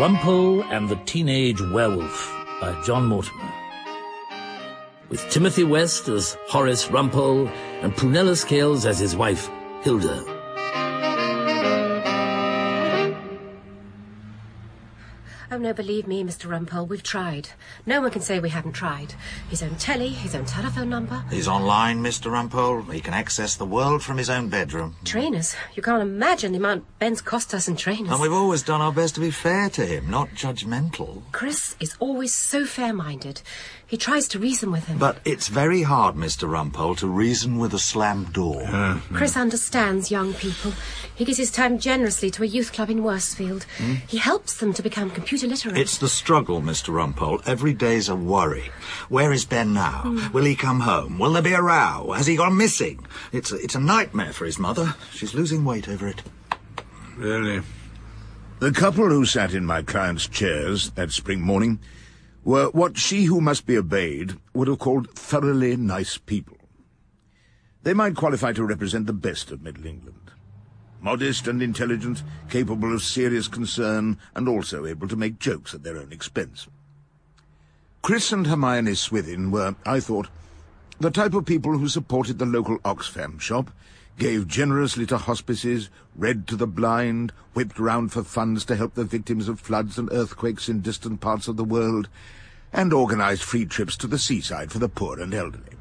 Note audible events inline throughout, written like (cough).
Rumpole and the Teenage Werewolf by John Mortimer. With Timothy West as Horace Rumpole and Prunella Scales as his wife, Hilda. No, believe me, Mr. Rumpole, we've tried. No one can say we haven't tried. His own telly, his own telephone number. He's online, Mr. Rumpole. He can access the world from his own bedroom. Trainers. You can't imagine the amount Ben's cost us in trainers. And we've always done our best to be fair to him, not judgmental. Chris is always so fair-minded. He tries to reason with him. But it's very hard, Mr. Rumpole, to reason with a slammed door. Chris understands young people. He gives his time generously to a youth club in Worsfield. Hmm? He helps them to become computer literate. It's the struggle, Mr. Rumpole. Every day's a worry. Where is Ben now? Hmm. Will he come home? Will there be a row? Has he gone missing? It's a, it's a nightmare for his mother. She's losing weight over it. Really? The couple who sat in my client's chairs that spring morning were what she who must be obeyed would have called thoroughly nice people. They might qualify to represent the best of Middle England. Modest and intelligent, capable of serious concern, and also able to make jokes at their own expense. Chris and Hermione Swithin were, I thought, the type of people who supported the local Oxfam shop, gave generously to hospices, read to the blind, whipped round for funds to help the victims of floods and earthquakes in distant parts of the world, and organised free trips to the seaside for the poor and elderly.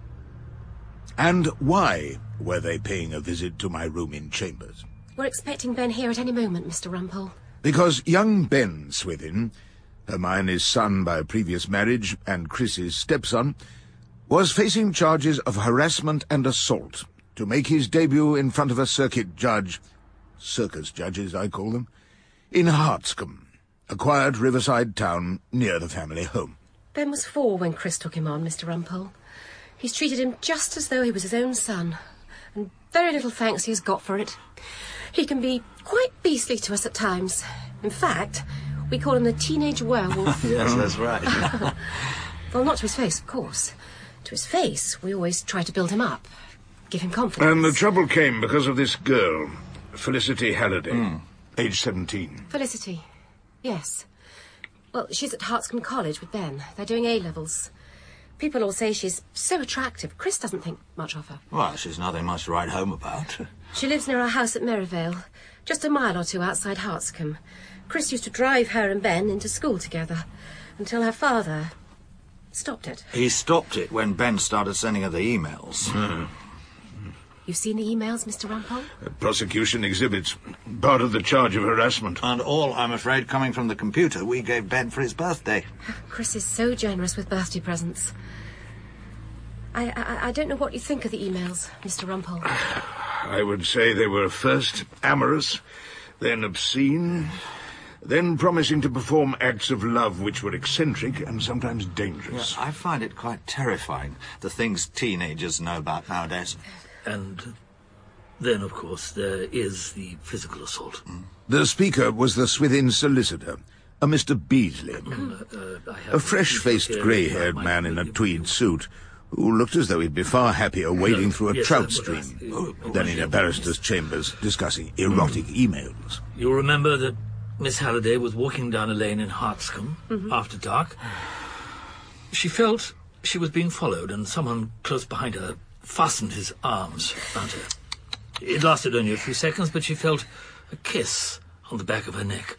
And why were they paying a visit to my room in Chambers? We're expecting Ben here at any moment, Mr. Rumpole. Because young Ben Swithin, Hermione's son by a previous marriage and Chris's stepson, was facing charges of harassment and assault to make his debut in front of a circuit judge, circus judges I call them, in Hartscombe, a quiet riverside town near the family home. Ben was four when Chris took him on, Mr. Rumpole. He's treated him just as though he was his own son, and very little thanks he's got for it. He can be quite beastly to us at times. In fact, we call him the teenage werewolf. (laughs) Yes, that's right. (laughs) well, not to his face, of course. To his face, we always try to build him up, give him confidence. And the trouble came because of this girl, Felicity Halliday, hmm. age 17. Felicity. Yes. Well, she's at Hartscombe College with Ben. They're doing A levels. People all say she's so attractive. Chris doesn't think much of her. well, she's nothing much to write home about. (laughs) She lives near our house at Merivale, just a mile or two outside Hartscombe. Chris used to drive her and Ben into school together until her father stopped it. He stopped it when Ben started sending her the emails. Hmm. You've seen the emails, Mr. Rumpole? Uh, prosecution exhibits part of the charge of harassment. And all, I'm afraid, coming from the computer we gave Ben for his birthday. (sighs) Chris is so generous with birthday presents. I, I, I don't know what you think of the emails, Mr. Rumpole. (sighs) I would say they were first amorous, then obscene, then promising to perform acts of love which were eccentric and sometimes dangerous. I find it quite terrifying, the things teenagers know about nowadays. Uh, And then, of course, there is the physical assault. The speaker was the Swithin solicitor, a Mr. Beasley, Uh, a fresh-faced, grey-haired man in a tweed suit, who looked as though he'd be far happier wading through a Yes, trout uh, stream uh, uh, than in a barrister's chambers discussing erotic emails. You'll remember that Miss Halliday was walking down a lane in Hartscombe after dark. She felt she was being followed, and someone close behind her fastened his arms round her. It lasted only a few seconds, but she felt a kiss on the back of her neck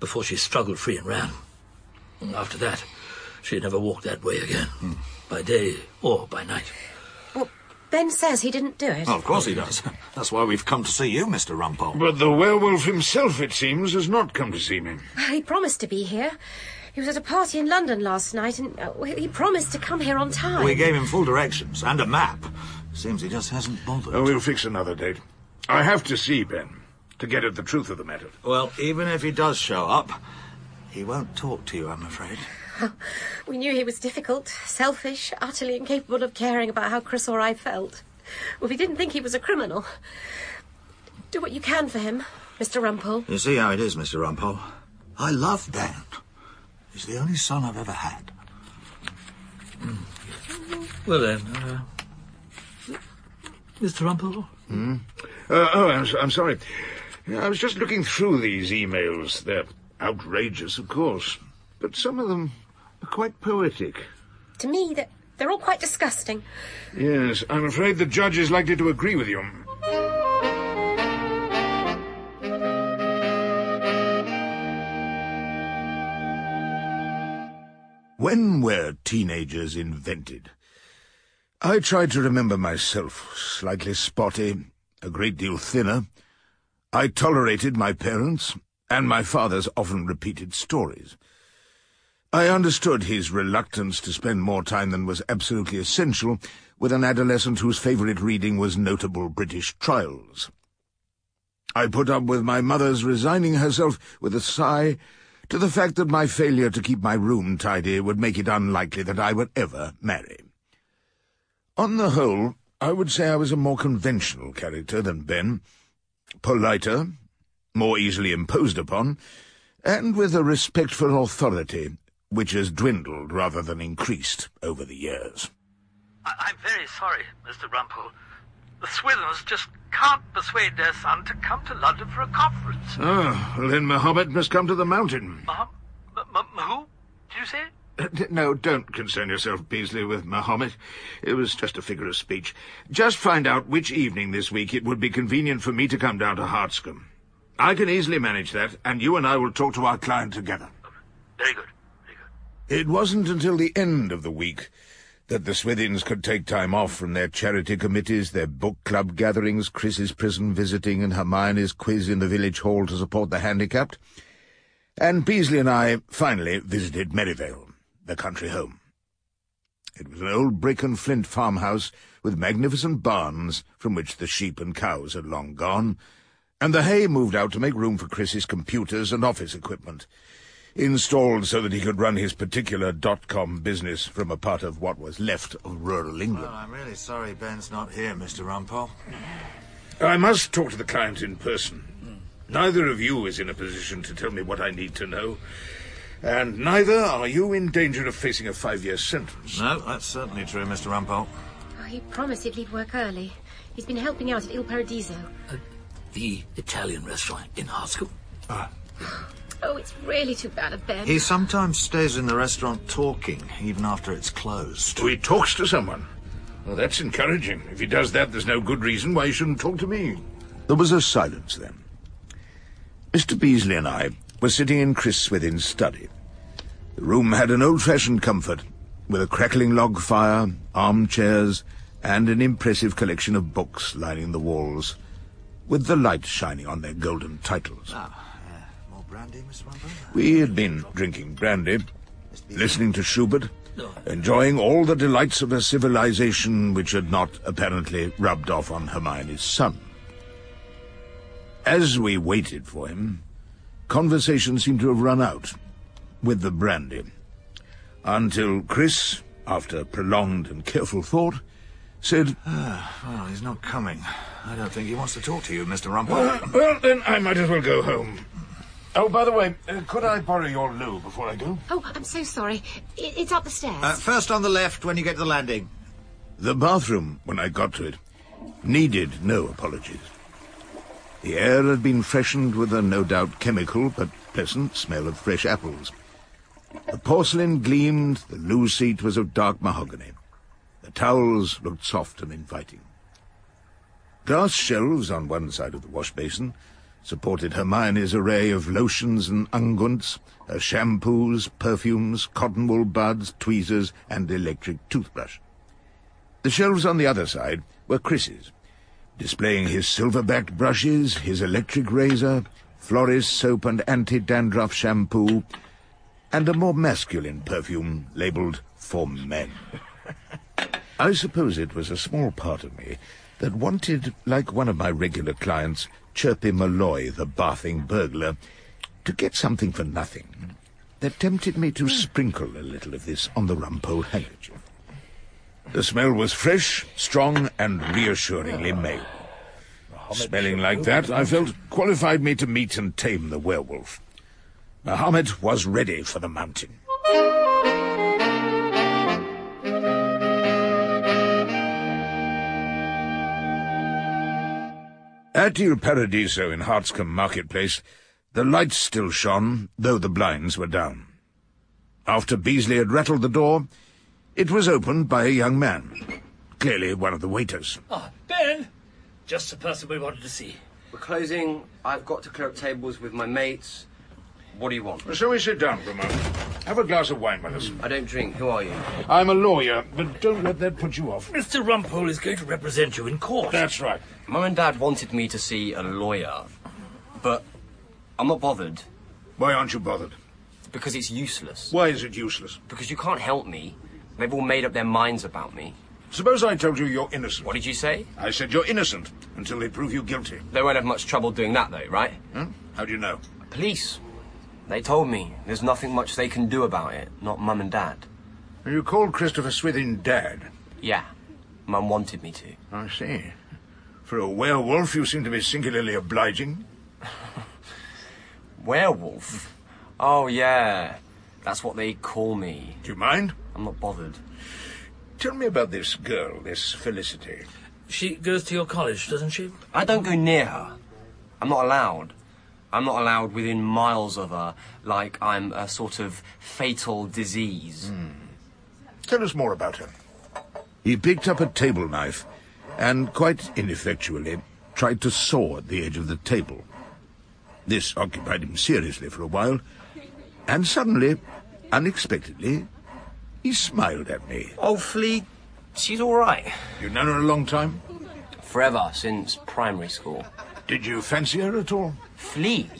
before she struggled free and ran. After that, she never walked that way again, by day or by night. Well, Ben says he didn't do it. Oh, of course he does. (laughs) That's why we've come to see you, Mr. Rumpole. But the werewolf himself, it seems, has not come to see me. He promised to be here. He was at a party in London last night, and uh, he promised to come here on time. We gave him full directions and a map. Seems he just hasn't bothered. Oh, we'll fix another date. I have to see Ben to get at the truth of the matter. Well, even if he does show up, he won't talk to you, I'm afraid. We knew he was difficult, selfish, utterly incapable of caring about how Chris or I felt. Well, we didn't think he was a criminal. Do what you can for him, Mr. Rumpole. You see how it is, Mr. Rumpole. I love Ben. He's the only son I've ever had. Well then, uh, Mr. Rumpole? Uh, oh, I'm, s- I'm sorry. I was just looking through these emails. They're outrageous, of course, but some of them are quite poetic. To me, they're, they're all quite disgusting. Yes, I'm afraid the judge is likely to agree with you. When were teenagers invented? I tried to remember myself, slightly spotty, a great deal thinner. I tolerated my parents and my father's often repeated stories. I understood his reluctance to spend more time than was absolutely essential with an adolescent whose favourite reading was notable British trials. I put up with my mother's resigning herself with a sigh to the fact that my failure to keep my room tidy would make it unlikely that I would ever marry. On the whole, I would say I was a more conventional character than Ben, politer, more easily imposed upon, and with a respect for authority which has dwindled rather than increased over the years. I- I'm very sorry, Mr. Rumpole. The Swithins just can't persuade their son to come to London for a conference. Ah, well then Mahomet must come to the mountain. Uh, m- m- who? Did you say? Uh, No, don't concern yourself, Beasley, with Mahomet. It was just a figure of speech. Just find out which evening this week it would be convenient for me to come down to Hartscombe. I can easily manage that, and you and I will talk to our client together. Very good. Very good. It wasn't until the end of the week that the Swithins could take time off from their charity committees, their book club gatherings, Chris's prison visiting, and Hermione's quiz in the village hall to support the handicapped. And Beasley and I finally visited Merivale, the country home. It was an old brick and flint farmhouse with magnificent barns from which the sheep and cows had long gone, and the hay moved out to make room for Chris's computers and office equipment installed so that he could run his particular dot-com business from a part of what was left of rural England. Well, I'm really sorry Ben's not here, Mr. Rumpole. I must talk to the client in person. Neither of you is in a position to tell me what I need to know, and neither are you in danger of facing a five-year sentence. No, that's certainly true, Mr. Rumpole. Oh, he promised he'd leave work early. He's been helping out at Il Paradiso. Uh, the Italian restaurant in Hartscombe. Ah. (gasps) (laughs) Oh, it's really too bad of Ben. He sometimes stays in the restaurant talking, even after it's closed. So he talks to someone. Well, that's encouraging. If he does that, there's no good reason why he shouldn't talk to me. There was a silence then. Mr. Beasley and I were sitting in Chris Swithin's study. The room had an old-fashioned comfort, with a crackling log fire, armchairs, and an impressive collection of books lining the walls, with the light shining on their golden titles. More brandy, Mr. Rumpole? We had been drinking brandy, listening to Schubert, enjoying all the delights of a civilization which had not apparently rubbed off on Hermione's son. As we waited for him, conversation seemed to have run out with the brandy, until Chris, after prolonged and careful thought, said, ah, Well, he's not coming. I don't think he wants to talk to you, Mr. Rumpole. Well, then I might as well go home. Oh, by the way, uh, could I borrow your loo before I go? Oh, I'm so sorry. I- it's up the stairs. Uh, first on the left when you get to the landing. The bathroom, when I got to it, needed no apologies. The air had been freshened with a no doubt chemical but pleasant smell of fresh apples. The porcelain gleamed, the loo seat was of dark mahogany. The towels looked soft and inviting. Glass shelves on one side of the wash basin supported Hermione's array of lotions and unguents, her shampoos, perfumes, cotton wool buds, tweezers, and electric toothbrush. The shelves on the other side were Chris's, displaying his silver-backed brushes, his electric razor, Floris soap and anti-dandruff shampoo, and a more masculine perfume labelled for men. (laughs) I suppose it was a small part of me that wanted, like one of my regular clients, Chirpy Malloy, the bathing burglar, to get something for nothing. That tempted me to sprinkle a little of this on the Rumpole handkerchief. The smell was fresh, strong, and reassuringly male. Smelling like that, I felt, qualified me to meet and tame the werewolf. Mohammed was ready for the mountain. At Il Paradiso in Hartscombe Marketplace, the lights still shone, though the blinds were down. After Beasley had rattled the door, it was opened by a young man, clearly one of the waiters. Ah, Ben! Just the person we wanted to see. We're closing. I've got to clear up tables with my mates. What do you want? So we sit down for a moment. Have a glass of wine with us. I don't drink. Who are you? I'm a lawyer, but don't let that put you off. Mr. Rumpole is going to represent you in court. That's right. Mum and Dad wanted me to see a lawyer, but I'm not bothered Why aren't you bothered? because it's useless. Why is it useless? Because you can't help me. They've all made up their minds about me. Suppose I told you you're innocent. What did you say? I said you're innocent until they prove you guilty. They won't have much trouble doing that, though, right? Huh? How do you know? Police. They told me there's nothing much they can do about it. Not Mum and Dad. You called Christopher Swithin Dad. Yeah. Mum wanted me to. I see. For a werewolf, you seem to be singularly obliging. (laughs) Werewolf? Oh, yeah. That's what they call me. Do you mind? I'm not bothered. Tell me about this girl, this Felicity. She goes to your college, doesn't she? I don't go near her. I'm not allowed. I'm not allowed within miles of her, like I'm a sort of fatal disease. Hmm. Tell us more about her. He picked up a table knife and, quite ineffectually, tried to saw at the edge of the table. This occupied him seriously for a while, and suddenly, unexpectedly, he smiled at me. Oh, Flea, she's all right. You've known her a long time? Forever, since primary school. Did you fancy her at all? Flea?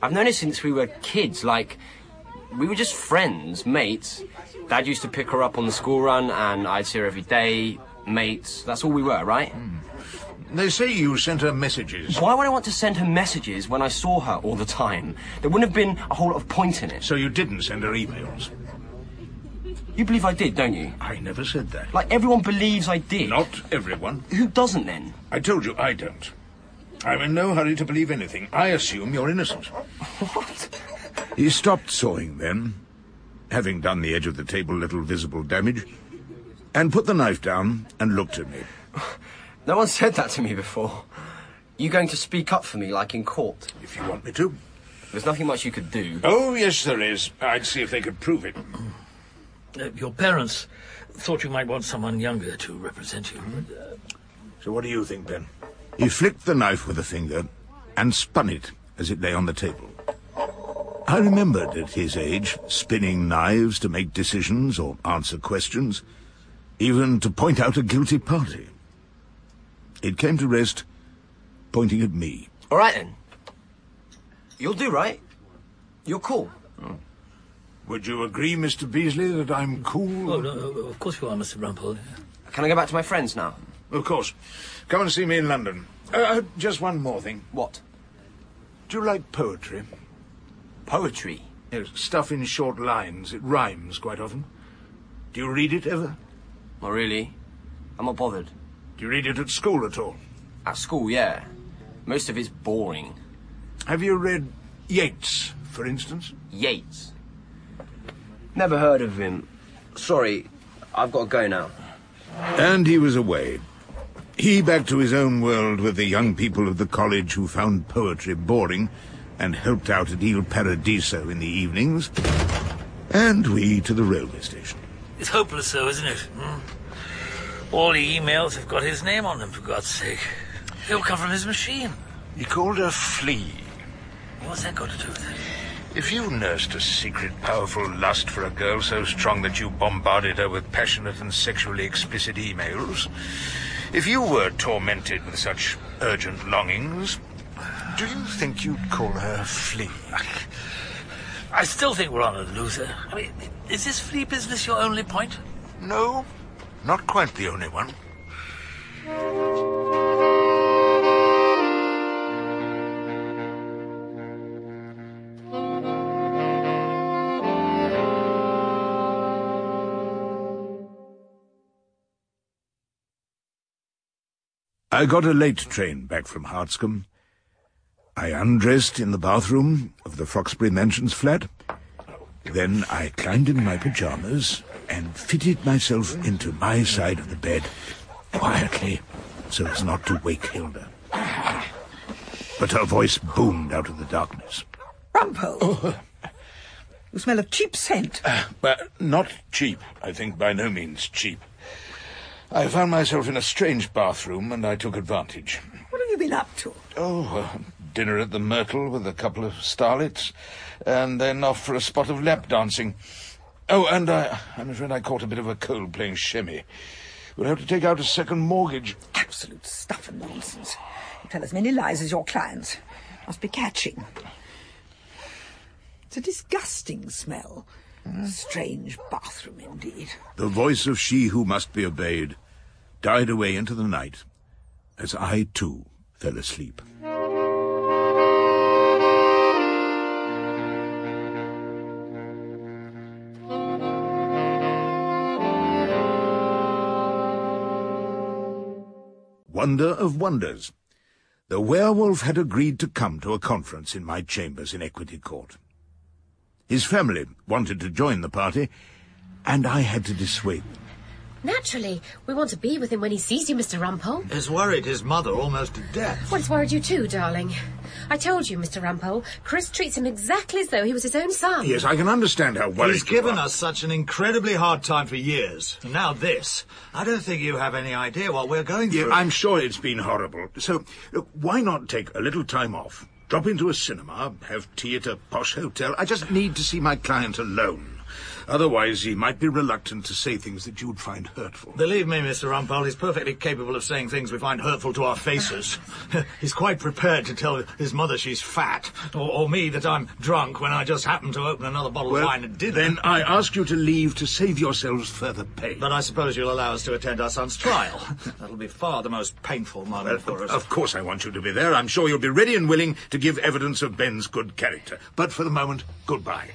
I've known her since we were kids, like, we were just friends, mates. Dad used to pick her up on the school run, and I'd see her every day. Mates, that's all we were, right? Hmm. They say you sent her messages. Why would I want to send her messages when I saw her all the time? There wouldn't have been a whole lot of point in it. So you didn't send her emails? You believe I did, don't you? I never said that. Like everyone believes I did. Not everyone. Who doesn't then? I told you I don't. I'm in no hurry to believe anything. I assume you're innocent. What? He stopped sawing then, having done the edge of the table little visible damage, and put the knife down and looked at me. No one said that to me before. You going to speak up for me like in court? If you want me to. There's nothing much you could do. Oh, yes, there is. I'd see if they could prove it. Uh, your parents thought you might want someone younger to represent you. but, uh, So what do you think, Ben? He flicked the knife with a finger and spun it as it lay on the table. I remembered at his age spinning knives to make decisions or answer questions, even to point out a guilty party. It came to rest pointing at me. All right then. You'll do, right? You're cool. Would you agree, Mr. Beasley, that I'm cool? oh, no, of course you are, Mr. Rumpole. Can I go back to my friends now? Of course. Come and see me in London. Uh, just one more thing. What? Do you like poetry? Poetry. Yes, stuff in short lines. It rhymes quite often. Do you read it ever? Not really. I'm not bothered. Do you read it at school at all? At school, yeah. Most of it's boring. Have you read Yeats, for instance? Yeats? Never heard of him. Sorry, I've got to go now. And he was away. He back to his own world with the young people of the college who found poetry boring and helped out at Il Paradiso in the evenings. And we to the railway station. It's hopeless, though, isn't it? Hmm? All the emails have got his name on them, for God's sake. They'll come from his machine. He called her Flea. What's that got to do with it? If you nursed a secret, powerful lust for a girl so strong that you bombarded her with passionate and sexually explicit emails, if you were tormented with such urgent longings, do you think you'd call her Flea? I still think we're on a loser. I mean, is this flea business your only point? No, not quite the only one. I got a late train back from Hartscombe. I undressed in the bathroom of the Froxbury Mansions flat. Then I climbed in my pajamas and fitted myself into my side of the bed quietly so as not to wake Hilda. but her voice boomed out of the darkness. Rumpole! Oh. You smell of cheap scent. Uh, but not cheap, I think, by no means cheap. I found myself in a strange bathroom, and I took advantage. What have you been up to? Oh, uh, dinner at the Myrtle with a couple of starlets, and then off for a spot of lap dancing. Oh, and I, I'm afraid I caught a bit of a cold playing chemmy. We'll have to take out a second mortgage. Absolute stuff and nonsense. You tell as many lies as your clients. Must be catching. It's a disgusting smell. A strange bathroom indeed. The voice of she who must be obeyed died away into the night, as I too fell asleep. Wonder of wonders. The werewolf had agreed to come to a conference in my chambers in Equity Court. His family wanted to join the party, and I had to dissuade them. Naturally, we want to be with him when he sees you, Mr. Rumpole. Has worried his mother almost to death. Well, it's worried you too, darling. I told you, Mr. Rumpole, Chris treats him exactly as though he was his own son. Yes, I can understand how worried He's you given are. us such an incredibly hard time for years. And now this. I don't think you have any idea what we're going Yeah, through. I'm sure it's been horrible. So, look, why not take a little time off? Drop into a cinema, have tea at a posh hotel. I just need to see my client alone. Otherwise, he might be reluctant to say things that you'd find hurtful. Believe me, Mr. Rumpole, he's perfectly capable of saying things we find hurtful to our faces. (laughs) he's quite prepared to tell his mother she's fat, or, or me that I'm drunk when I just happened to open another bottle of wine at dinner. then I ask you to leave to save yourselves further pain. But I suppose you'll allow us to attend our son's trial. That'll be far the most painful moment for us. Of course I want you to be there. I'm sure you'll be ready and willing to give evidence of Ben's good character. But for the moment, goodbye.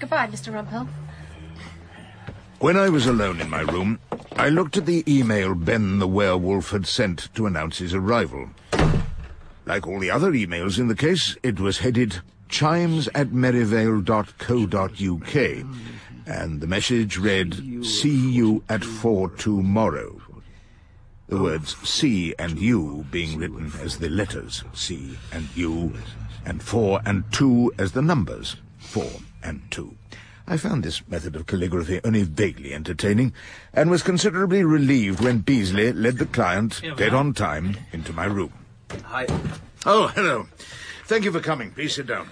Goodbye, Mr. Rumpole. When I was alone in my room, I looked at the email Ben the werewolf had sent to announce his arrival. Like all the other emails in the case, it was headed chimes at merivale.co.uk, and the message read, See you at four tomorrow. The words C and U being written as the letters C and U, and four and two as the numbers four and two. I found this method of calligraphy only vaguely entertaining, and was considerably relieved when Beasley led the client, dead are. on time, into my room. Hi. Oh, hello. Thank you for coming. Please sit down.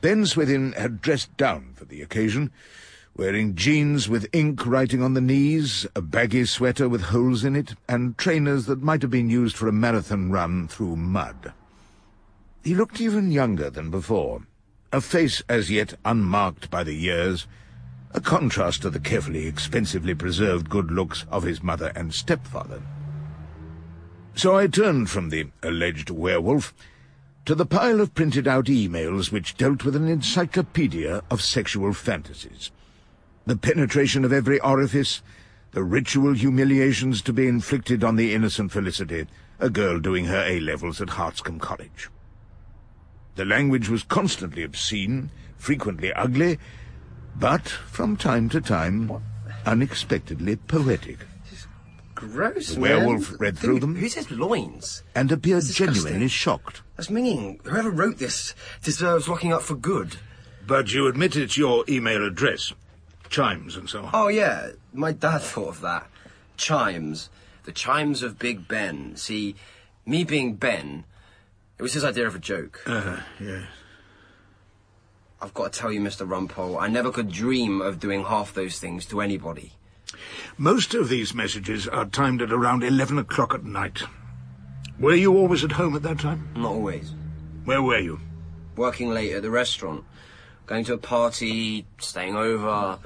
Ben Swithin had dressed down for the occasion, wearing jeans with ink writing on the knees, a baggy sweater with holes in it, and trainers that might have been used for a marathon run through mud. He looked even younger than before, a face as yet unmarked by the years, a contrast to the carefully, expensively preserved good looks of his mother and stepfather. So I turned from the alleged werewolf to the pile of printed out emails which dealt with an encyclopedia of sexual fantasies. The penetration of every orifice, the ritual humiliations to be inflicted on the innocent Felicity, a girl doing her A-levels at Hartscombe College. The language was constantly obscene, frequently ugly, but from time to time unexpectedly poetic, Gross. The man. werewolf read through Who- them. Who says loins? and appeared genuinely shocked. That's mean. Whoever wrote this deserves locking up for good. But you admit it's your email address, chimes and so on. Oh yeah, my dad (laughs) thought of that. Chimes. The chimes of Big Ben. See, me being Ben, it was his idea of a joke. Uh, yeah. I've got to tell you, Mr. Rumpole, I never could dream of doing half those things to anybody. Most of these messages are timed at around 11 o'clock at night. Were you always at home at that time? Not always. Where were you? Working late at the restaurant, going to a party, staying over,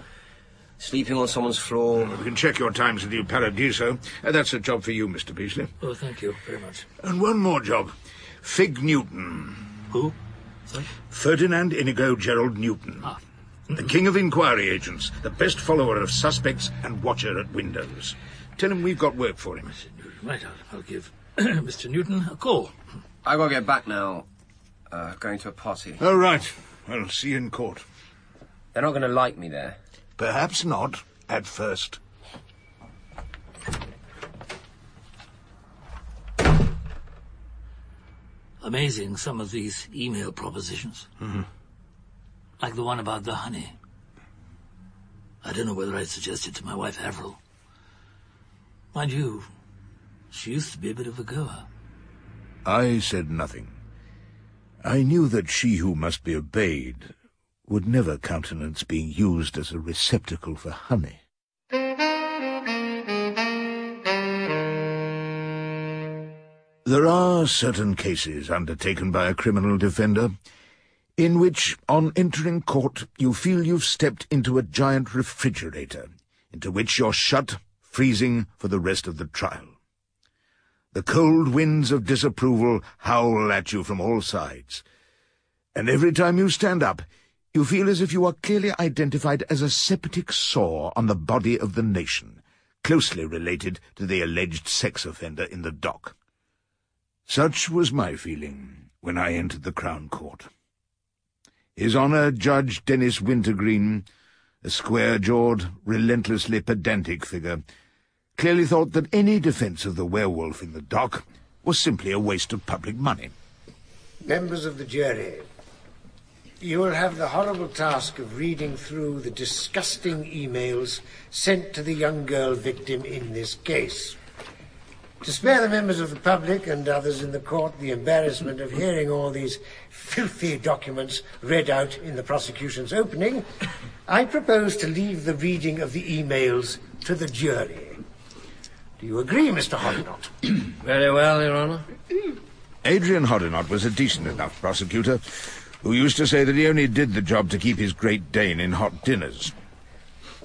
sleeping on someone's floor. You can check your times with you Paradiso. Uh, that's a job for you, Mr. Beasley. Oh, thank you very much. And one more job. Fig Newton. Who? Sorry? Ferdinand Inigo Gerald Newton. Ah. The king of inquiry agents, the best follower of suspects and watcher at windows. Tell him we've got work for him. Mr. Newton. Right, I'll, I'll give (clears throat) Mr. Newton a call. I've gotta get back now. Uh, going to a party. All right. I'll see you in court. They're not gonna like me there. Perhaps not, at first. Amazing, some of these email propositions. Mm-hmm. Like the one about the honey. I don't know whether I'd suggest it to my wife, Avril. Mind you, she used to be a bit of a goer. I said nothing. I knew that she who must be obeyed would never countenance being used as a receptacle for honey. There are certain cases undertaken by a criminal defender in which, on entering court, you feel you've stepped into a giant refrigerator, into which you're shut, freezing for the rest of the trial. The cold winds of disapproval howl at you from all sides, and every time you stand up, you feel as if you are clearly identified as a septic sore on the body of the nation, closely related to the alleged sex offender in the dock. Such was my feeling when I entered the Crown Court. His Honour Judge Dennis Wintergreen, a square-jawed, relentlessly pedantic figure, clearly thought that any defence of the werewolf in the dock was simply a waste of public money. Members of the jury, you will have the horrible task of reading through the disgusting emails sent to the young girl victim in this case. To spare the members of the public and others in the court the embarrassment of hearing all these filthy documents read out in the prosecution's opening, I propose to leave the reading of the emails to the jury. Do you agree, Mr. Hoddinott? (clears throat) Very well, Your Honour. Adrian Hoddinott was a decent enough prosecutor who used to say that he only did the job to keep his Great Dane in hot dinners.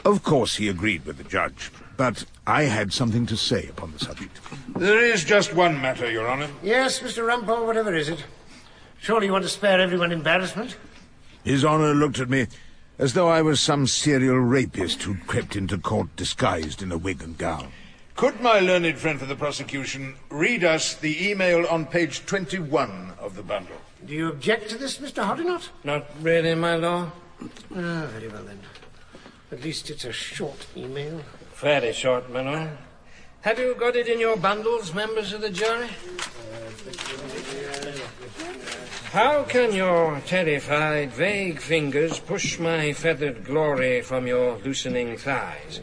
Of course he agreed with the judge, but I had something to say upon the subject. There is just one matter, Your Honour. Yes, Mr. Rumpole, whatever is it? Surely you want to spare everyone embarrassment? His Honour looked at me as though I was some serial rapist who'd crept into court disguised in a wig and gown. Could my learned friend for the prosecution read us the email on page 21 of the bundle? Do you object to this, Mr. Hoddinott? Not really, my lord. Ah, very well then. At least it's a short email. Fairly short, my. Have you got it in your bundles, members of the jury? How can your terrified, vague fingers push my feathered glory from your loosening thighs?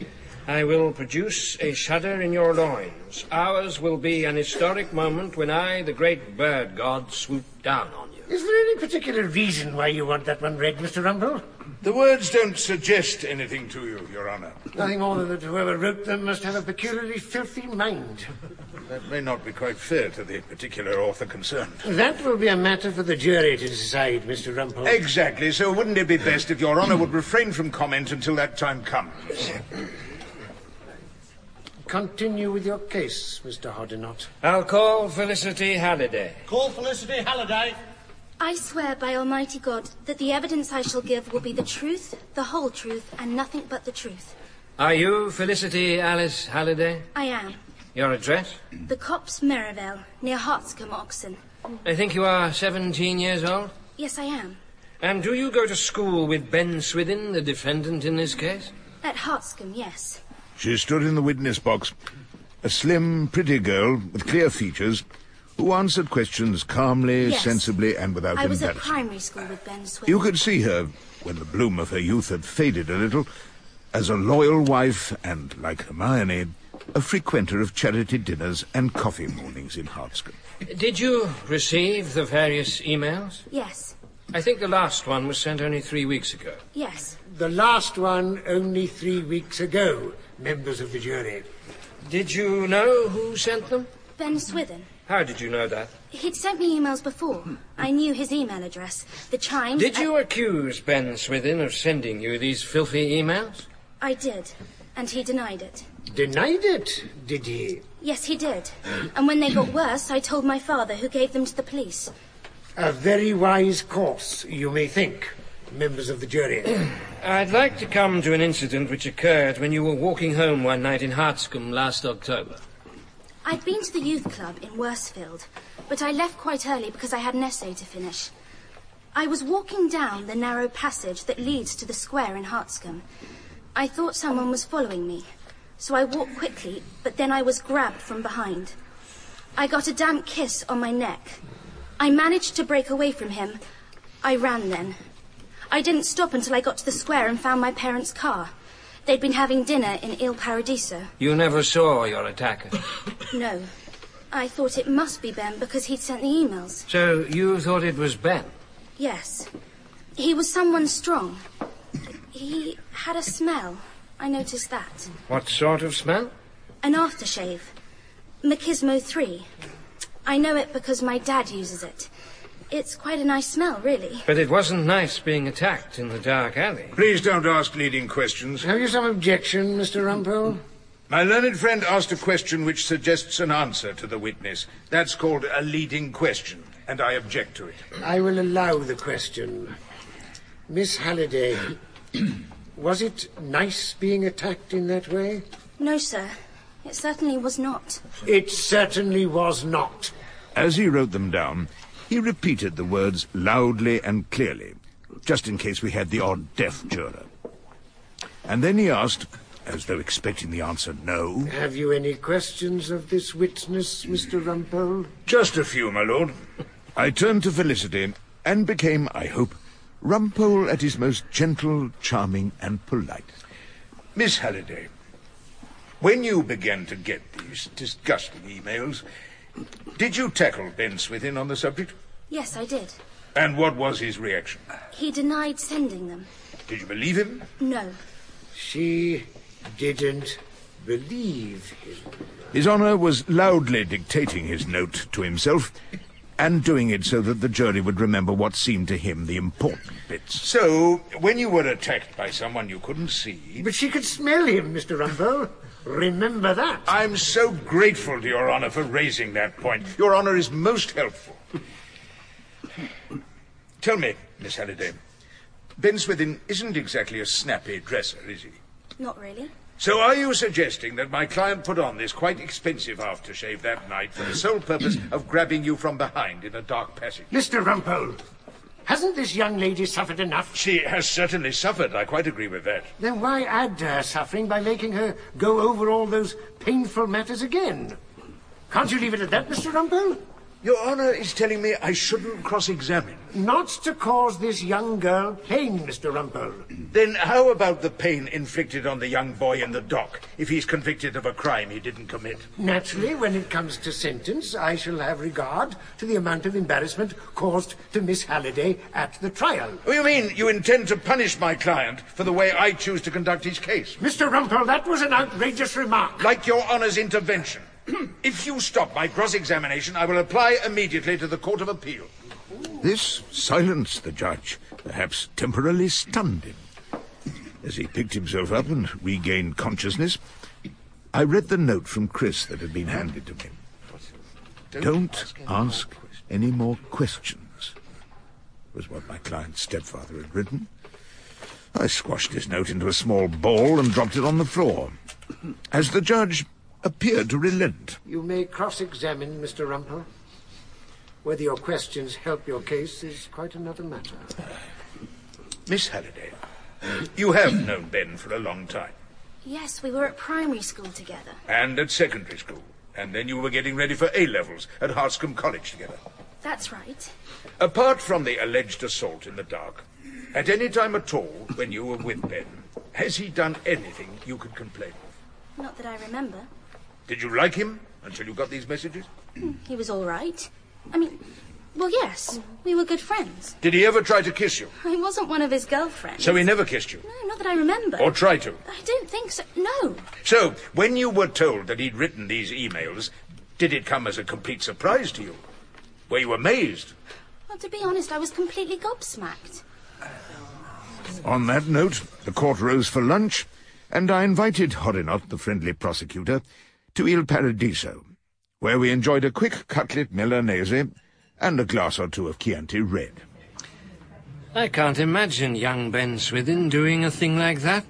I will produce a shudder in your loins. Ours will be an historic moment when I, the great bird god, swoop down on you. Is there any particular reason why you want that one read, Mr. Rumpole? The words don't suggest anything to you, Your Honour. Nothing more than that whoever wrote them must have a peculiarly filthy mind. That may not be quite fair to the particular author concerned. That will be a matter for the jury to decide, Mr. Rumpole. Exactly, so wouldn't it be best if Your Honour would refrain from comment until that time comes? Continue with your case, Mr. Hoddinott. I'll call Felicity Halliday. Call Felicity Halliday. I swear by Almighty God that the evidence I shall give will be the truth, the whole truth, and nothing but the truth. Are you Felicity Alice Halliday? I am. Your address? The Copse Merivale, near Hartscombe, Oxon. I think you are 17 years old. Yes, I am. And do you go to school with Ben Swithin, the defendant in this case? At Hartscombe, yes. She stood in the witness box, a slim, pretty girl with clear features, who answered questions calmly, Yes. sensibly, and without I was at embarrassment. primary school with Ben Swithin. You could see her, when the bloom of her youth had faded a little, as a loyal wife and, like Hermione, a frequenter of charity dinners and coffee mornings in Hartscombe. Did you receive the various emails? Yes, I think the last one was sent only three weeks ago. yes. The last one only three weeks ago, members of the jury. Did you know who sent them? Ben Swithin. How did you know that? He'd sent me emails before. I knew his email address. The Chimes. Did I- you accuse Ben Swithin of sending you these filthy emails? I did. And he denied it. Denied it, did he? Yes, he did. And when they got (clears throat) worse, I told my father, who gave them to the police. A very wise course, you may think, members of the jury. (clears throat) I'd like to come to an incident which occurred when you were walking home one night in Hartscombe last October. I'd been to the youth club in Worsfield, but I left quite early because I had an essay to finish. I was walking down the narrow passage that leads to the square in Hartscombe. I thought someone was following me, so I walked quickly, but then I was grabbed from behind. I got a damp kiss on my neck. I managed to break away from him. I ran then. I didn't stop until I got to the square and found my parents' car. They'd been having dinner in Il Paradiso. You never saw your attacker. (coughs) No. I thought it must be Ben because he'd sent the emails. So you thought it was Ben? Yes. He was someone strong. He had a smell. I noticed that. What sort of smell? An aftershave. Machismo 3. I know it because my dad uses it. It's quite a nice smell, really. But it wasn't nice being attacked in the dark alley. Please don't ask leading questions. Have you some objection, Mr. Rumpole? My learned friend asked a question which suggests an answer to the witness. That's called a leading question, and I object to it. I will allow the question. Miss Halliday, (clears throat) was it nice being attacked in that way? No, sir. It certainly was not. It certainly was not. As he wrote them down, he repeated the words loudly and clearly, just in case we had the odd deaf juror. And then he asked, as though expecting the answer no, Have you any questions of this witness, Mr. Rumpole? Just a few, my lord. I turned to Felicity and became, I hope, Rumpole at his most gentle, charming, and polite. Miss Halliday, when you began to get these disgusting emails, did you tackle Ben Swithin on the subject? Yes, I did. And what was his reaction? He denied sending them. Did you believe him? No. She didn't believe him. His Honour was loudly dictating his note to himself, and doing it so that the jury would remember what seemed to him the important bits. So, when you were attacked by someone you couldn't see... But she could smell him, Mr. Rumpole. Remember that. I'm so grateful to Your Honour for raising that point. Your Honour is most helpful. (clears throat) Tell me, Miss Halliday, Ben Swithin isn't exactly a snappy dresser, is he? Not really. So are you suggesting that my client put on this quite expensive aftershave that night for the sole (clears throat) purpose of grabbing you from behind in a dark passage? Mr. Rumpole, hasn't this young lady suffered enough? She has certainly suffered, I quite agree with that. Then why add to her suffering by making her go over all those painful matters again? Can't you leave it at that, Mr. Rumpole? Your Honour is telling me I shouldn't cross-examine. Not to cause this young girl pain, Mr. Rumpole. (clears throat) Then how about the pain inflicted on the young boy in the dock if he's convicted of a crime he didn't commit? Naturally, when it comes to sentence, I shall have regard to the amount of embarrassment caused to Miss Halliday at the trial. Oh, you mean you intend to punish my client for the way I choose to conduct his case? Mr. Rumpole, that was an outrageous remark. Like Your Honour's intervention. (clears throat) if you stop my cross-examination, I will apply immediately to the Court of Appeal. This silenced the judge, perhaps temporarily stunned him. As he picked himself up and regained consciousness, I read the note from Chris that had been handed to me. Don't ask any more questions, was what my client's stepfather had written. I squashed his note into a small ball and dropped it on the floor. As the judge appeared to relent. You may cross-examine, Mr. Rumpole. Whether your questions help your case is quite another matter. Miss Halliday, you have known Ben for a long time. Yes, we were at primary school together. And at secondary school. And then you were getting ready for A-levels at Hartscombe College together. That's right. Apart from the alleged assault in the dark, at any time at all when you were with Ben, has he done anything you could complain of? Not that I remember. Did you like him until you got these messages? (clears throat) He was all right. I mean, well, yes, we were good friends. Did he ever try to kiss you? (laughs) I wasn't one of his girlfriends. So he never kissed you? No, not that I remember. Or tried to? I don't think so. No. So, when you were told that he'd written these emails, did it come as a complete surprise to you? Were you amazed? Well, to be honest, I was completely gobsmacked. On that note, the court rose for lunch, and I invited Hoddinott, the friendly prosecutor, to Il Paradiso, where we enjoyed a quick cutlet milanese and a glass or two of Chianti Red. I can't imagine young Ben Swithin doing a thing like that.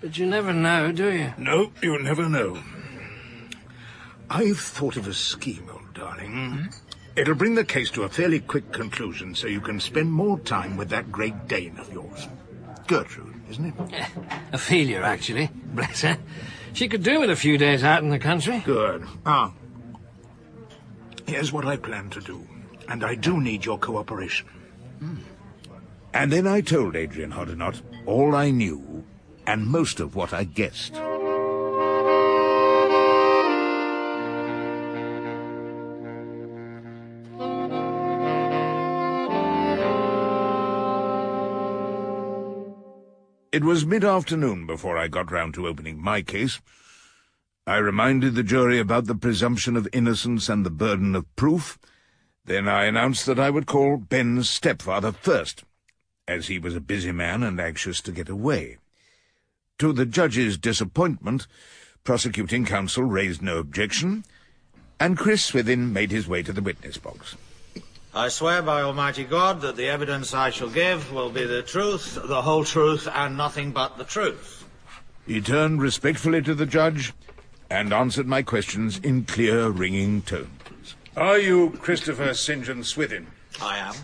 But you never know, do you? No, you never know. I've thought of a scheme, old darling. Hmm? It'll bring the case to a fairly quick conclusion so you can spend more time with that Great Dane of yours. Gertrude, isn't it? (laughs) Ophelia, actually. Bless her. She could do with a few days out in the country. Good. Ah. Here's what I plan to do. and I do need your cooperation. And then I told Adrian Hoddinott all I knew and most of what I guessed. It was mid-afternoon before I got round to opening my case. I reminded the jury about the presumption of innocence and the burden of proof. Then I announced that I would call Ben's stepfather first, as he was a busy man and anxious to get away. To the judge's disappointment, prosecuting counsel raised no objection, and Chris Swithin made his way to the witness box. I swear by Almighty God that the evidence I shall give will be the truth, the whole truth, and nothing but the truth. He turned respectfully to the judge and answered my questions in clear, ringing tones. Are you Christopher St. John Swithin? I am.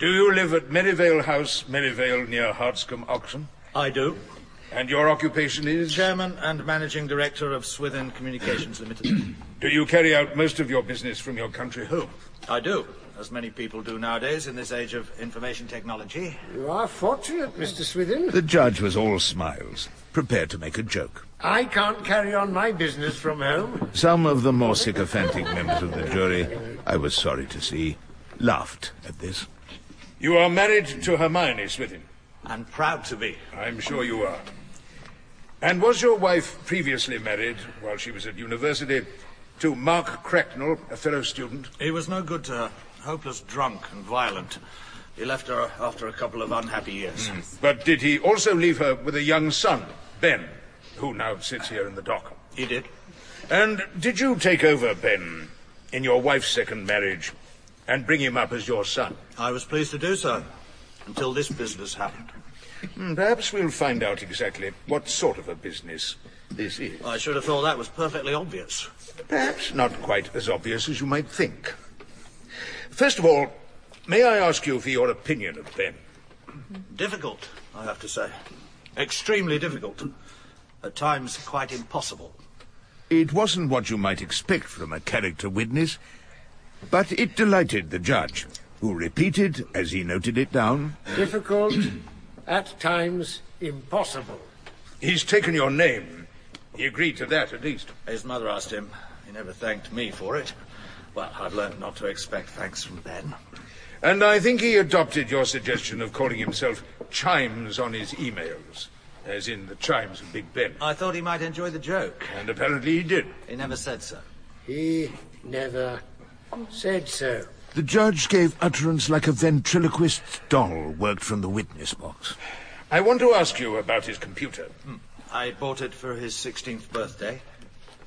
Do you live at Merivale House, Merivale, near Hartscombe, Oxon? I do. And your occupation is? Chairman and Managing Director of Swithin Communications Limited. Do you carry out most of your business from your country home? I do, as many people do nowadays in this age of information technology. You are fortunate, Mr. Swithin. The judge was all smiles, prepared to make a joke. I can't carry on my business from home. Some of the more sycophantic members of the jury, I was sorry to see, laughed at this. You are married to Hermione Swithin. And proud to be. I'm sure you are. And was your wife previously married, while she was at university, to Mark Cracknell, a fellow student? He was no good to her. Hopeless drunk and violent. He left her after a couple of unhappy years. But did he also leave her with a young son, Ben, who now sits here in the dock? He did. And did you take over Ben in your wife's second marriage and bring him up as your son? I was pleased to do so, until this business happened. Hmm, Perhaps we'll find out exactly what sort of a business this is. I should have thought that was perfectly obvious. Perhaps not quite as obvious as you might think. First of all, may I ask you for your opinion of Ben? Difficult, I have to say. Extremely difficult. At times, quite impossible. It wasn't what you might expect from a character witness, but it delighted the judge, who repeated, as he noted it down, Difficult, at times impossible. He's taken your name. He agreed to that, at least. His mother asked him. He never thanked me for it. Well, I've learned not to expect thanks from Ben. And I think he adopted your suggestion of calling himself Chimes on his emails, as in the chimes of Big Ben. I thought he might enjoy the joke. And apparently he did. He never said so. He never said so. the judge gave utterance like a ventriloquist's doll worked from the witness box. I want to ask you about his computer. Hmm. I bought it for his 16th birthday.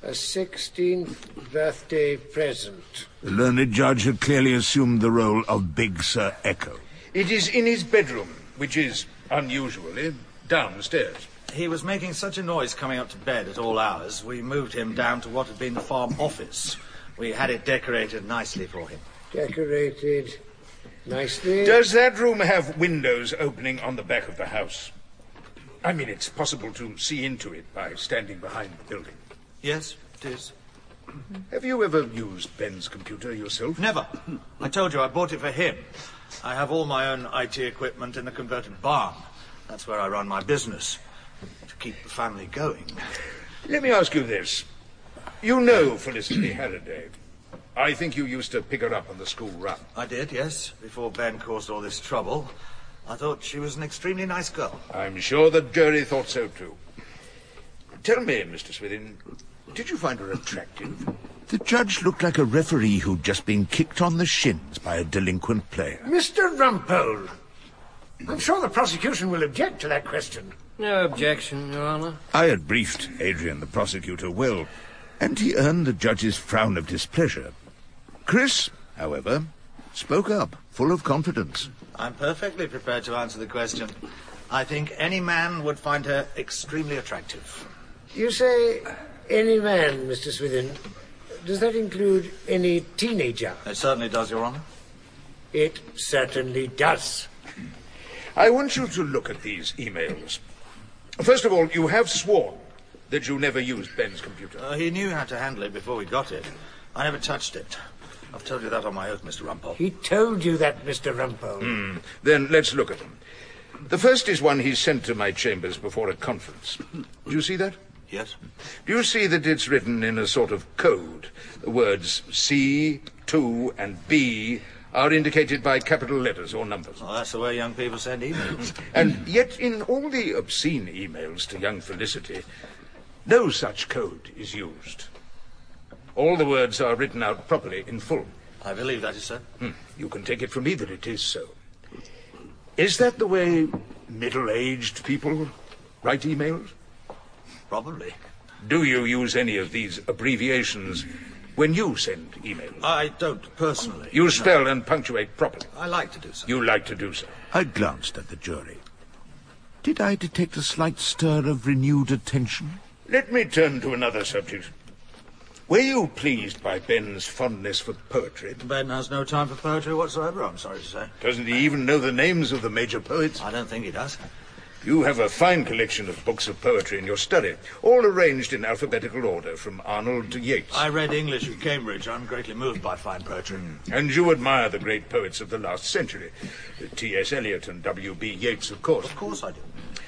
A 16th birthday present. The learned judge had clearly assumed the role of Big Sir Echo. It is in his bedroom, which is unusually downstairs. He was making such a noise coming up to bed at all hours, we moved him down to what had been the farm office. We had it decorated nicely for him. Decorated nicely. Does that room have windows opening on the back of the house? I mean, it's possible to see into it by standing behind the building. Yes, it is. Have you ever used Ben's computer yourself? Never. I told you I bought it for him. I have all my own IT equipment in the converted barn. That's where I run my business. To keep the family going. Let me ask you this. You know Felicity Halliday. I think you used to pick her up on the school run. I did, yes, before Ben caused all this trouble. I thought she was an extremely nice girl. I'm sure the jury thought so too. Tell me, Mr. Swithin, did you find her attractive? The judge looked like a referee who'd just been kicked on the shins by a delinquent player. Mr. Rumpole, I'm sure the prosecution will object to that question. No objection, Your Honour. I had briefed Adrian, the prosecutor, well, and he earned the judge's frown of displeasure. Chris, however, spoke up, full of confidence. I'm perfectly prepared to answer the question. I think any man would find her extremely attractive. You say any man, Mr. Swithin. Does that include any teenager? It certainly does, Your Honour. It certainly does. I want you to look at these emails. First of all, you have sworn that you never used Ben's computer. Uh, he knew how to handle it before we got it. I never touched it. I've told you that on my oath, Mr. Rumpole. He told you that, Mr. Rumpole. Hmm. Then let's look at them. The first is one he sent to my chambers before a conference. Do you see that? Yes. Do you see that it's written in a sort of code? The words C, 2, and B are indicated by capital letters or numbers. Well, that's the way young people send emails. (laughs) And yet, in all the obscene emails to young Felicity, no such code is used. All the words are written out properly in full. I believe that is so. Hmm. You can take it from me that it is so. Is that the way middle aged people write emails? Probably. Do you use any of these abbreviations when you send emails? I don't personally. You spell and punctuate properly. I like to do so. You like to do so. I glanced at the jury. Did I detect a slight stir of renewed attention? Let me turn to another subject. Were you pleased by Ben's fondness for poetry? Ben has no time for poetry whatsoever, I'm sorry to say. Doesn't he even know the names of the major poets? I don't think he does. You have a fine collection of books of poetry in your study, all arranged in alphabetical order, from Arnold to Yeats. I read English at Cambridge. I'm greatly moved by fine poetry. Mm. And you admire the great poets of the last century. T.S. Eliot and W.B. Yeats, of course. Of course I do.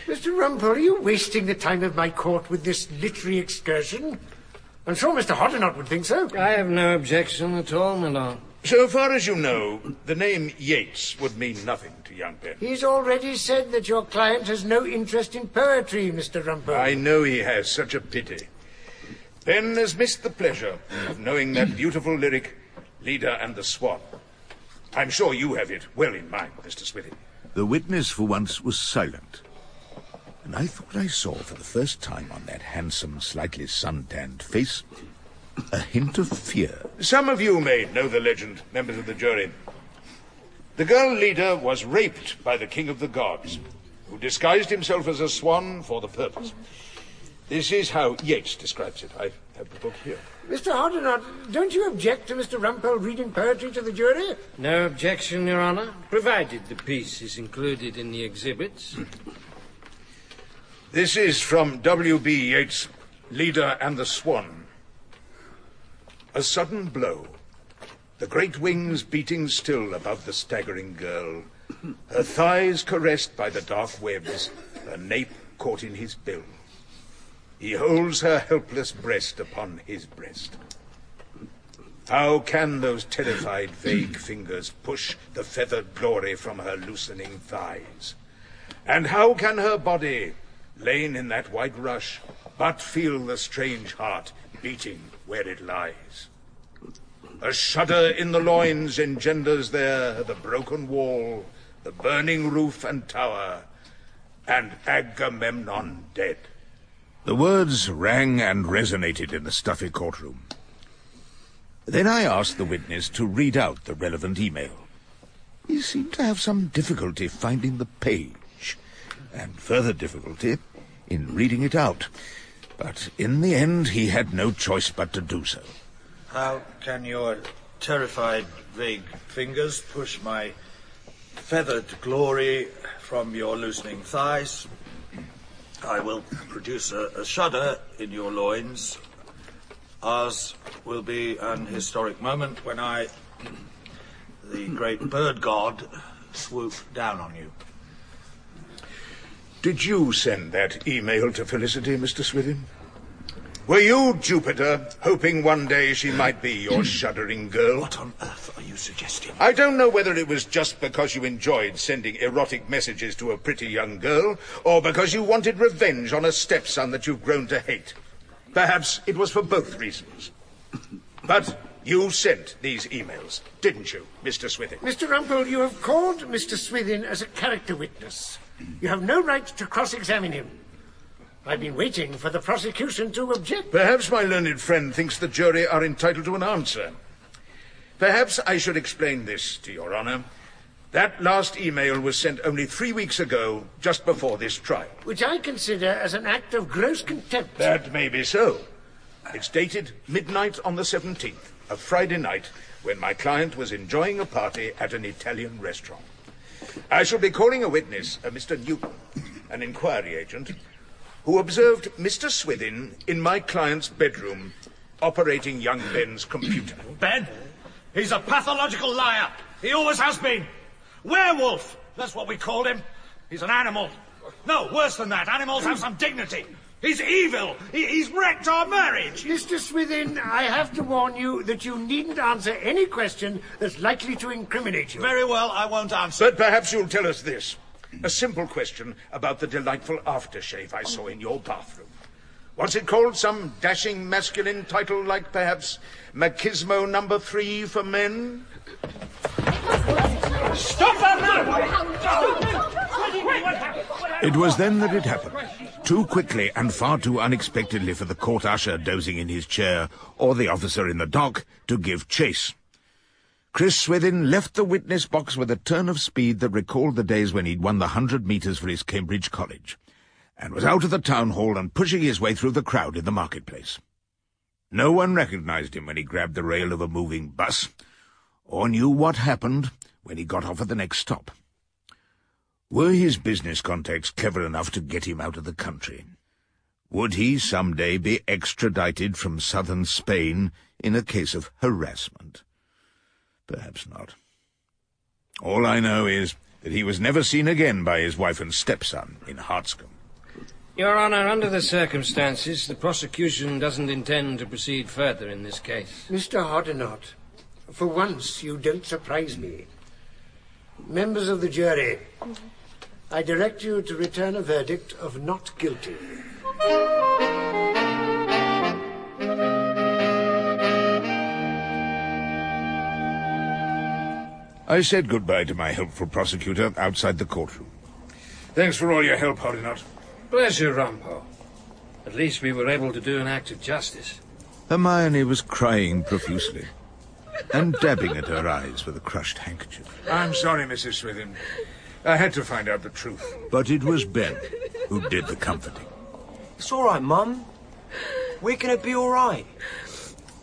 Mr. Rumpole, are you wasting the time of my court with this literary excursion? I'm sure Mr. Hoddinott would think so. I have no objection at all, my lord. So far as you know, the name Yeats would mean nothing to young Ben. He's already said that your client has no interest in poetry, Mr. Rumpole. I know he has. Such a pity. Ben has missed the pleasure of knowing that beautiful lyric, Leda and the Swan. I'm sure you have it well in mind, Mr. Swithin. The witness for once was silent. And I thought I saw for the first time on that handsome, slightly suntanned face a hint of fear. Some of you may know the legend, members of the jury. The girl Leda was raped by the king of the gods, who disguised himself as a swan for the purpose. This is how Yeats describes it. I have the book here. Mr. Hoddinott, don't you object to Mr. Rumpole reading poetry to the jury? No objection, Your Honour, provided the piece is included in the exhibits. This is from W.B. Yeats' Leda and the Swan. A sudden blow. The great wings beating still above the staggering girl. Her thighs caressed by the dark webs, her nape caught in his bill. He holds her helpless breast upon his breast. How can those terrified, vague fingers push the feathered glory from her loosening thighs? And how can her body, lain in that white rush, but feel the strange heart beating where it lies? A shudder in the loins engenders there the broken wall, the burning roof and tower, and Agamemnon dead. The words rang and resonated in the stuffy courtroom. Then I asked the witness to read out the relevant email. He seemed to have some difficulty finding the page, and further difficulty in reading it out. But in the end, he had no choice but to do so. How can your terrified, vague fingers push my feathered glory from your loosening thighs? I will produce a, a shudder in your loins. Ours will be an historic moment when I, the great bird god, swoop down on you. Did you send that email to Felicity, Mr. Swithin? Were you, Jupiter, hoping one day she might be your hmm. shuddering girl? What on earth are you suggesting? I don't know whether it was just because you enjoyed sending erotic messages to a pretty young girl, or because you wanted revenge on a stepson that you've grown to hate. Perhaps it was for both reasons. But you sent these emails, didn't you, Mr. Swithin? Mr. Rumpole, you have called Mr. Swithin as a character witness. You have no right to cross-examine him. I've been waiting for the prosecution to object. Perhaps my learned friend thinks the jury are entitled to an answer. Perhaps I should explain this to Your Honour. That last email was sent only three weeks ago, just before this trial. Which I consider as an act of gross contempt. That may be so. It's dated midnight on the 17th, a Friday night, when my client was enjoying a party at an Italian restaurant. I shall be calling a witness, uh, a Mr. Newton, an inquiry agent, who observed Mr. Swithin in my client's bedroom operating young Ben's computer. Ben? He's a pathological liar. He always has been. Werewolf. That's what we called him. He's an animal. No, worse than that. Animals have some dignity. He's evil. He, he's wrecked our marriage. Mr. Swithin, I have to warn you that you needn't answer any question that's likely to incriminate you. Very well, I won't answer. But perhaps you'll tell us this. A simple question about the delightful aftershave I saw in your bathroom. What's it called? Some dashing masculine title like perhaps Machismo number three for men? Stop that It was then that it happened. Too quickly and far too unexpectedly for the court usher dozing in his chair or the officer in the dock to give chase. Chris Swithin left the witness box with a turn of speed that recalled the days when he'd won the hundred metres for his Cambridge college, and was out of the town hall and pushing his way through the crowd in the marketplace. No one recognized him when he grabbed the rail of a moving bus, or knew what happened when he got off at the next stop. Were his business contacts clever enough to get him out of the country? Would he some day be extradited from southern Spain in a case of harassment? Perhaps not. All I know is that he was never seen again by his wife and stepson in Hartscombe. Your Honour, under the circumstances, the prosecution doesn't intend to proceed further in this case. Mr. Hoddinott, for once you don't surprise me. Members of the jury, I direct you to return a verdict of not guilty. I said goodbye to my helpful prosecutor outside the courtroom. Thanks for all your help, Hoddinott. Pleasure, Rumpole. At least we were able to do an act of justice. Hermione was crying profusely and dabbing at her eyes with a crushed handkerchief. I'm sorry, Mrs. Swithin. I had to find out the truth. But it was Ben who did the comforting. It's all right, Mum. We're going to be all right.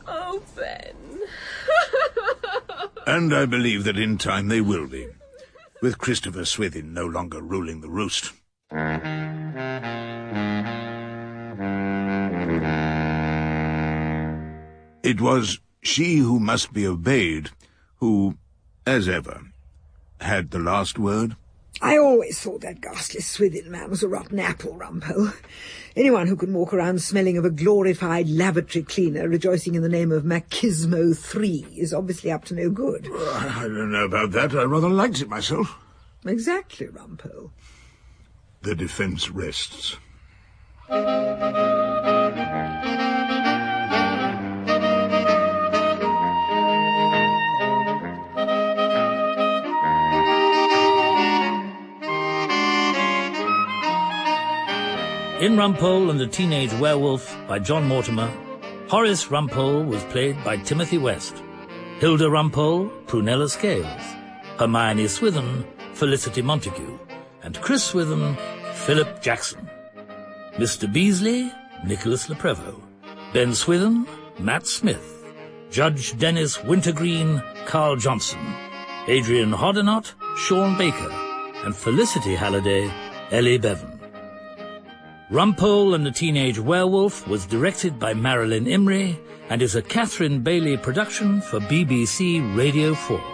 Oh, Ben. (laughs) And I believe that in time they will be, with Christopher Swithin no longer ruling the roost. It was she who must be obeyed who, as ever, had the last word. I always thought that ghastly Swithin man was a rotten apple, Rumpole. Anyone who can walk around smelling of a glorified lavatory cleaner rejoicing in the name of Machismo 3 is obviously up to no good. Oh, I don't know about that. I rather liked it myself. Exactly, Rumpole. The defence rests. In Rumpole and the Teenage Werewolf by John Mortimer, Horace Rumpole was played by Timothy West, Hilda Rumpole, Prunella Scales, Hermione Swithin, Felicity Montagu, and Chris Swithin, Philip Jackson. Mr. Beasley, Nicholas Le Prevost, Ben Swithin, Matt Smith, Judge Dennis Wintergreen, Carl Johnson, Adrian Hoddinott, Sean Baker, and Felicity Halliday, Ellie Bevan. Rumpole and the Teenage Werewolf was directed by Marilyn Imrie and is a Catherine Bailey production for BBC Radio 4.